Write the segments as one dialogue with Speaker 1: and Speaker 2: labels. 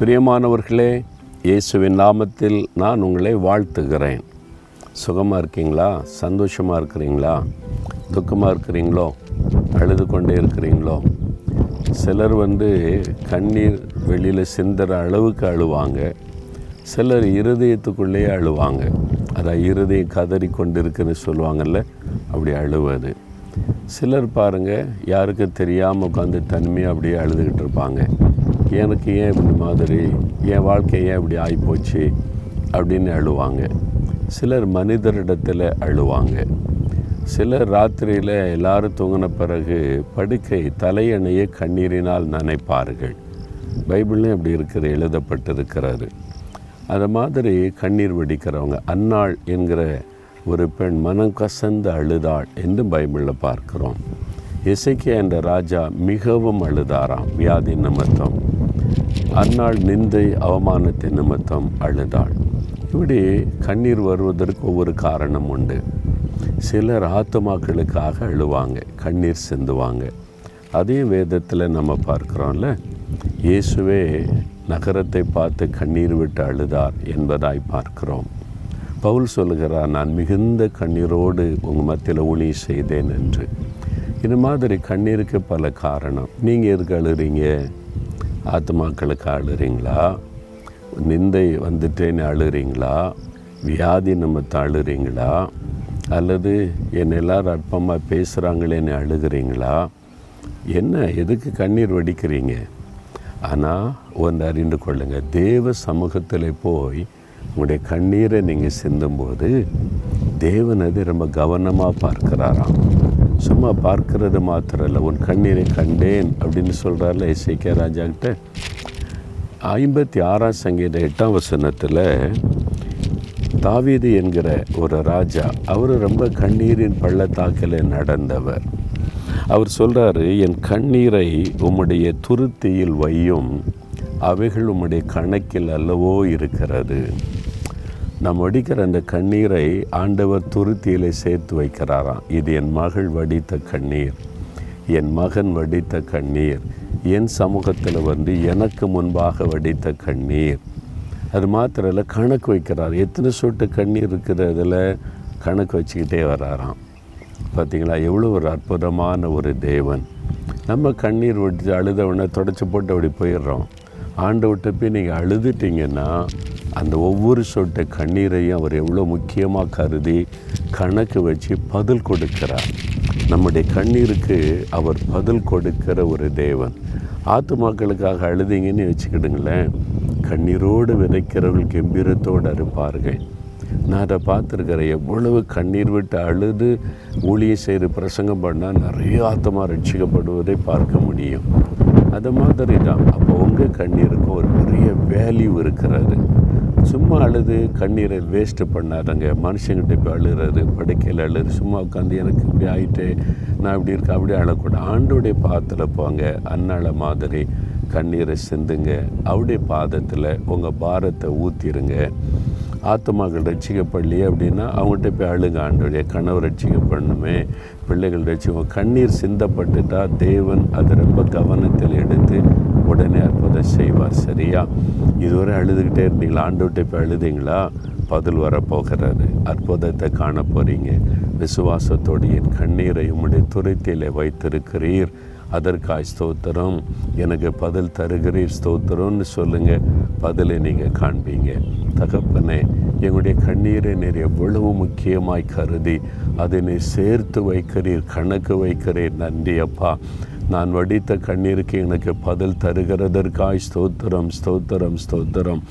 Speaker 1: பிரியமானவர்களே இயேசுவின் நாமத்தில் நான் உங்களை வாழ்த்துகிறேன். சுகமாக இருக்கீங்களா? சந்தோஷமாக இருக்கிறீங்களா? துக்கமாக இருக்கிறீங்களோ? அழுது கொண்டே இருக்கிறீங்களோ? சிலர் வந்து கண்ணீர் வெளியில் சிந்துற அளவுக்கு அழுவாங்க. சிலர் இருதயத்துக்குள்ளேயே அழுவாங்க. அதான் இருதயம் கதறி கொண்டு இருக்குன்னு சொல்லுவாங்கல்ல அப்படி அழுவது. சிலர் பாருங்கள் யாருக்கும் தெரியாமல் உட்காந்து தனிமையாக அப்படியே அழுதுகிட்டு இருப்பாங்க. எனக்கு ஏன் இப்படி மாதிரி? என் வாழ்க்கை ஏன் இப்படி ஆகிப்போச்சு அப்படின்னு அழுவாங்க. சிலர் மனிதரிடத்தில் அழுவாங்க. சிலர் ராத்திரியில் எல்லாரும் தூங்கின பிறகு படுக்கை தலையணையை கண்ணீரினால் நனைப்பார்கள். பைபிள்லையும் அப்படி இருக்கிறது எழுதப்பட்டிருக்கிறாரு அது மாதிரி கண்ணீர் வெடிக்கிறவங்க அன்னாள் என்கிற ஒரு பெண் மனம் கசந்து அழுதாள் என்று பைபிளில் பார்க்கிறோம். இசைக்கியா என்ற ராஜா மிகவும் அழுதாராம் வியாதி நிமித்தம். அந்நாள் நிந்தை அவமானத்தின் நிமித்தம் அழுதாள். இப்படி கண்ணீர் வருவதற்கு ஒவ்வொரு காரணம் உண்டு. சிலர் ஆத்துமாக்களுக்காக அழுவாங்க கண்ணீர் சிந்துவாங்க. அதையும் வேதத்தில் நம்ம பார்க்குறோம்ல. இயேசுவே நகரத்தை பார்த்து கண்ணீர் விட்டு அழுதார் என்பதாய் பார்க்கிறோம். பவுல் சொல்கிறார் நான் மிகுந்த கண்ணீரோடு உங்கள் மத்தியில் ஒளி செய்தேன் என்று. இது மாதிரி கண்ணீருக்கு பல காரணம். நீங்கள் எதுக்கு அழுறீங்க? ஆத்மாக்களுக்கு அழுறீங்களா? நிந்தை வந்துட்டேன்னு அழுறீங்களா? வியாதி நிமித்த அழுறீங்களா? அல்லது என்னை எல்லாரும் அற்பமாக பேசுகிறாங்களேன்னு அழுகிறீங்களா? என்ன எதுக்கு கண்ணீர் வடிக்கிறீங்க? ஆனால் ஒன்று அறிந்து கொள்ளுங்கள் தேவ சமூகத்தில் போய் உங்களுடைய கண்ணீரை நீங்கள் சிந்தும்போது தேவன் அது ரொம்ப கவனமாக பார்க்குறாராம். சும்மா பார்க்கறது மாத்திரம் இல்லை உன் கண்ணீரை கண்டேன் அப்படின்னு சொல்கிறார்ல இசைக்கிய ராஜாக்கிட்ட ஐம்பத்தி ஆறாம் சங்கீத எட்டாம் வசனத்தில் தாவீது என்கிற ஒரு ராஜா அவர் ரொம்ப கண்ணீரின் பள்ளத்தாக்கில் நடந்தவர். அவர் சொல்கிறாரு என் கண்ணீரை உம்முடைய துருத்தியில் வையும் அவைகள் உம்முடைய கணக்கில் அல்லவோ இருக்கிறது. நாம் வடிக்கிற அந்த கண்ணீரை ஆண்டவர் துருத்தியிலே சேர்த்து வைக்கிறாராம். இது என் மகள் வடித்த கண்ணீர். என் மகன் வடித்த கண்ணீர். என் சமூகத்தில் வந்து எனக்கு முன்பாக வடித்த கண்ணீர். அது மாத்திரம் இல்லை கணக்கு வைக்கிறார். எத்தனை சொட்டு கண்ணீர் இருக்கிற இதில் கணக்கு வச்சுக்கிட்டே வராராம். பார்த்தீங்களா எவ்வளோ ஒரு அற்புதமான ஒரு தேவன். நம்ம கண்ணீர் விட்டு அழுதவொடனே தொடச்சி போட்டு அப்படி போயிடுறோம். ஆண்டு விட்டு நீங்கள் அழுதுட்டீங்கன்னா அந்த ஒவ்வொரு சொட்ட கண்ணீரையும் அவர் எவ்வளோ முக்கியமாக கருதி கணக்கு வச்சு பதில் கொடுக்கிறார். நம்முடைய கண்ணீருக்கு அவர் பதில் கொடுக்கிற ஒரு தேவன். ஆத்துமாக்களுக்காக அழுதிங்கன்னு வச்சுக்கிடுங்களேன். கண்ணீரோடு விதைக்கிறவர்கள் கெம்பீரத்தோடு அறுப்பார்கள் நான் அதை பார்த்துருக்கிறேன். எவ்வளவு கண்ணீர் விட்டு அழுது ஊழியை செய்து பிரசங்கம் பண்ணால் நிறைய ஆத்மா ரட்சிக்கப்படுவதை பார்க்க முடியும். அது மாதிரி தான். அப்போ உங்கள் கண்ணீருக்கு ஒரு பெரிய வேல்யூ இருக்கிறது. சும்மா அழுது கண்ணீரை வேஸ்ட்டு பண்ணாதங்க. மனுஷங்கிட்ட போய் அழுகிறது படுக்கையில் அழுது சும்மா உட்காந்து எனக்கு இப்படி ஆகிட்டு நான் இப்படி இருக்கேன் அப்படி அழக்கூடாது. ஆண்டோடைய பாதத்தில் போங்க. அன்னால மாதிரி கண்ணீரை சிந்துங்க. அவருடைய பாதத்தில் உங்கள் பாரத்தை ஊற்றிடுங்க ஆத்மாக்கள் ரட்சிக்கப்படலையே அப்படின்னா அவங்ககிட்ட போய் அழுங்க ஆண்டுடைய. கனவு ரட்சிக்கப்படணுமே. பிள்ளைகள் ரட்சிக்க கண்ணீர் சிந்தப்பட்டுட்டா தேவன் அதை ரொம்ப கவனத்தில் எடுத்து உடனே சரியா இதுவரை அழுதுகிட்டே இருந்தீங்களா? ஆண்டு இப்போ அழுதிங்களா? பதில் வரப்போகிறாரு. அற்புதத்தை காண போகிறீங்க விசுவாசத்தோடு என் கண்ணீரை உம்முடைய துருத்தியில் வைத்திருக்கிறீர். அதற்காய் ஸ்தோத்திரம். எனக்கு பதில் தருகிறீர். ஸ்தோத்திரம்னு சொல்லுங்கள் பதிலை நீங்கள் காண்பீங்க. தகப்பனே எங்களுடைய கண்ணீரை நீர் எவ்வளவு முக்கியமாய் கருதி அதனை சேர்த்து வைக்கிறீர். கணக்கு வைக்கிறீர். நன்றி அப்பா. நான் வடித்த கண்ணீருக்கு எனக்கு பதில் தருகிறதற்காய் ஸ்தோத்திரம் ஸ்தோத்திரம் ஸ்தோத்திரம்.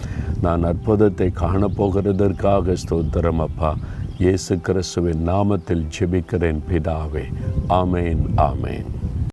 Speaker 1: நான் அற்புதத்தை காணப்போகிறதற்காக ஸ்தோத்திரம் அப்பா. இயேசு கிறிஸ்துவின் நாமத்தில் ஜெபிக்கிறேன் பிதாவே. ஆமேன் ஆமேன்.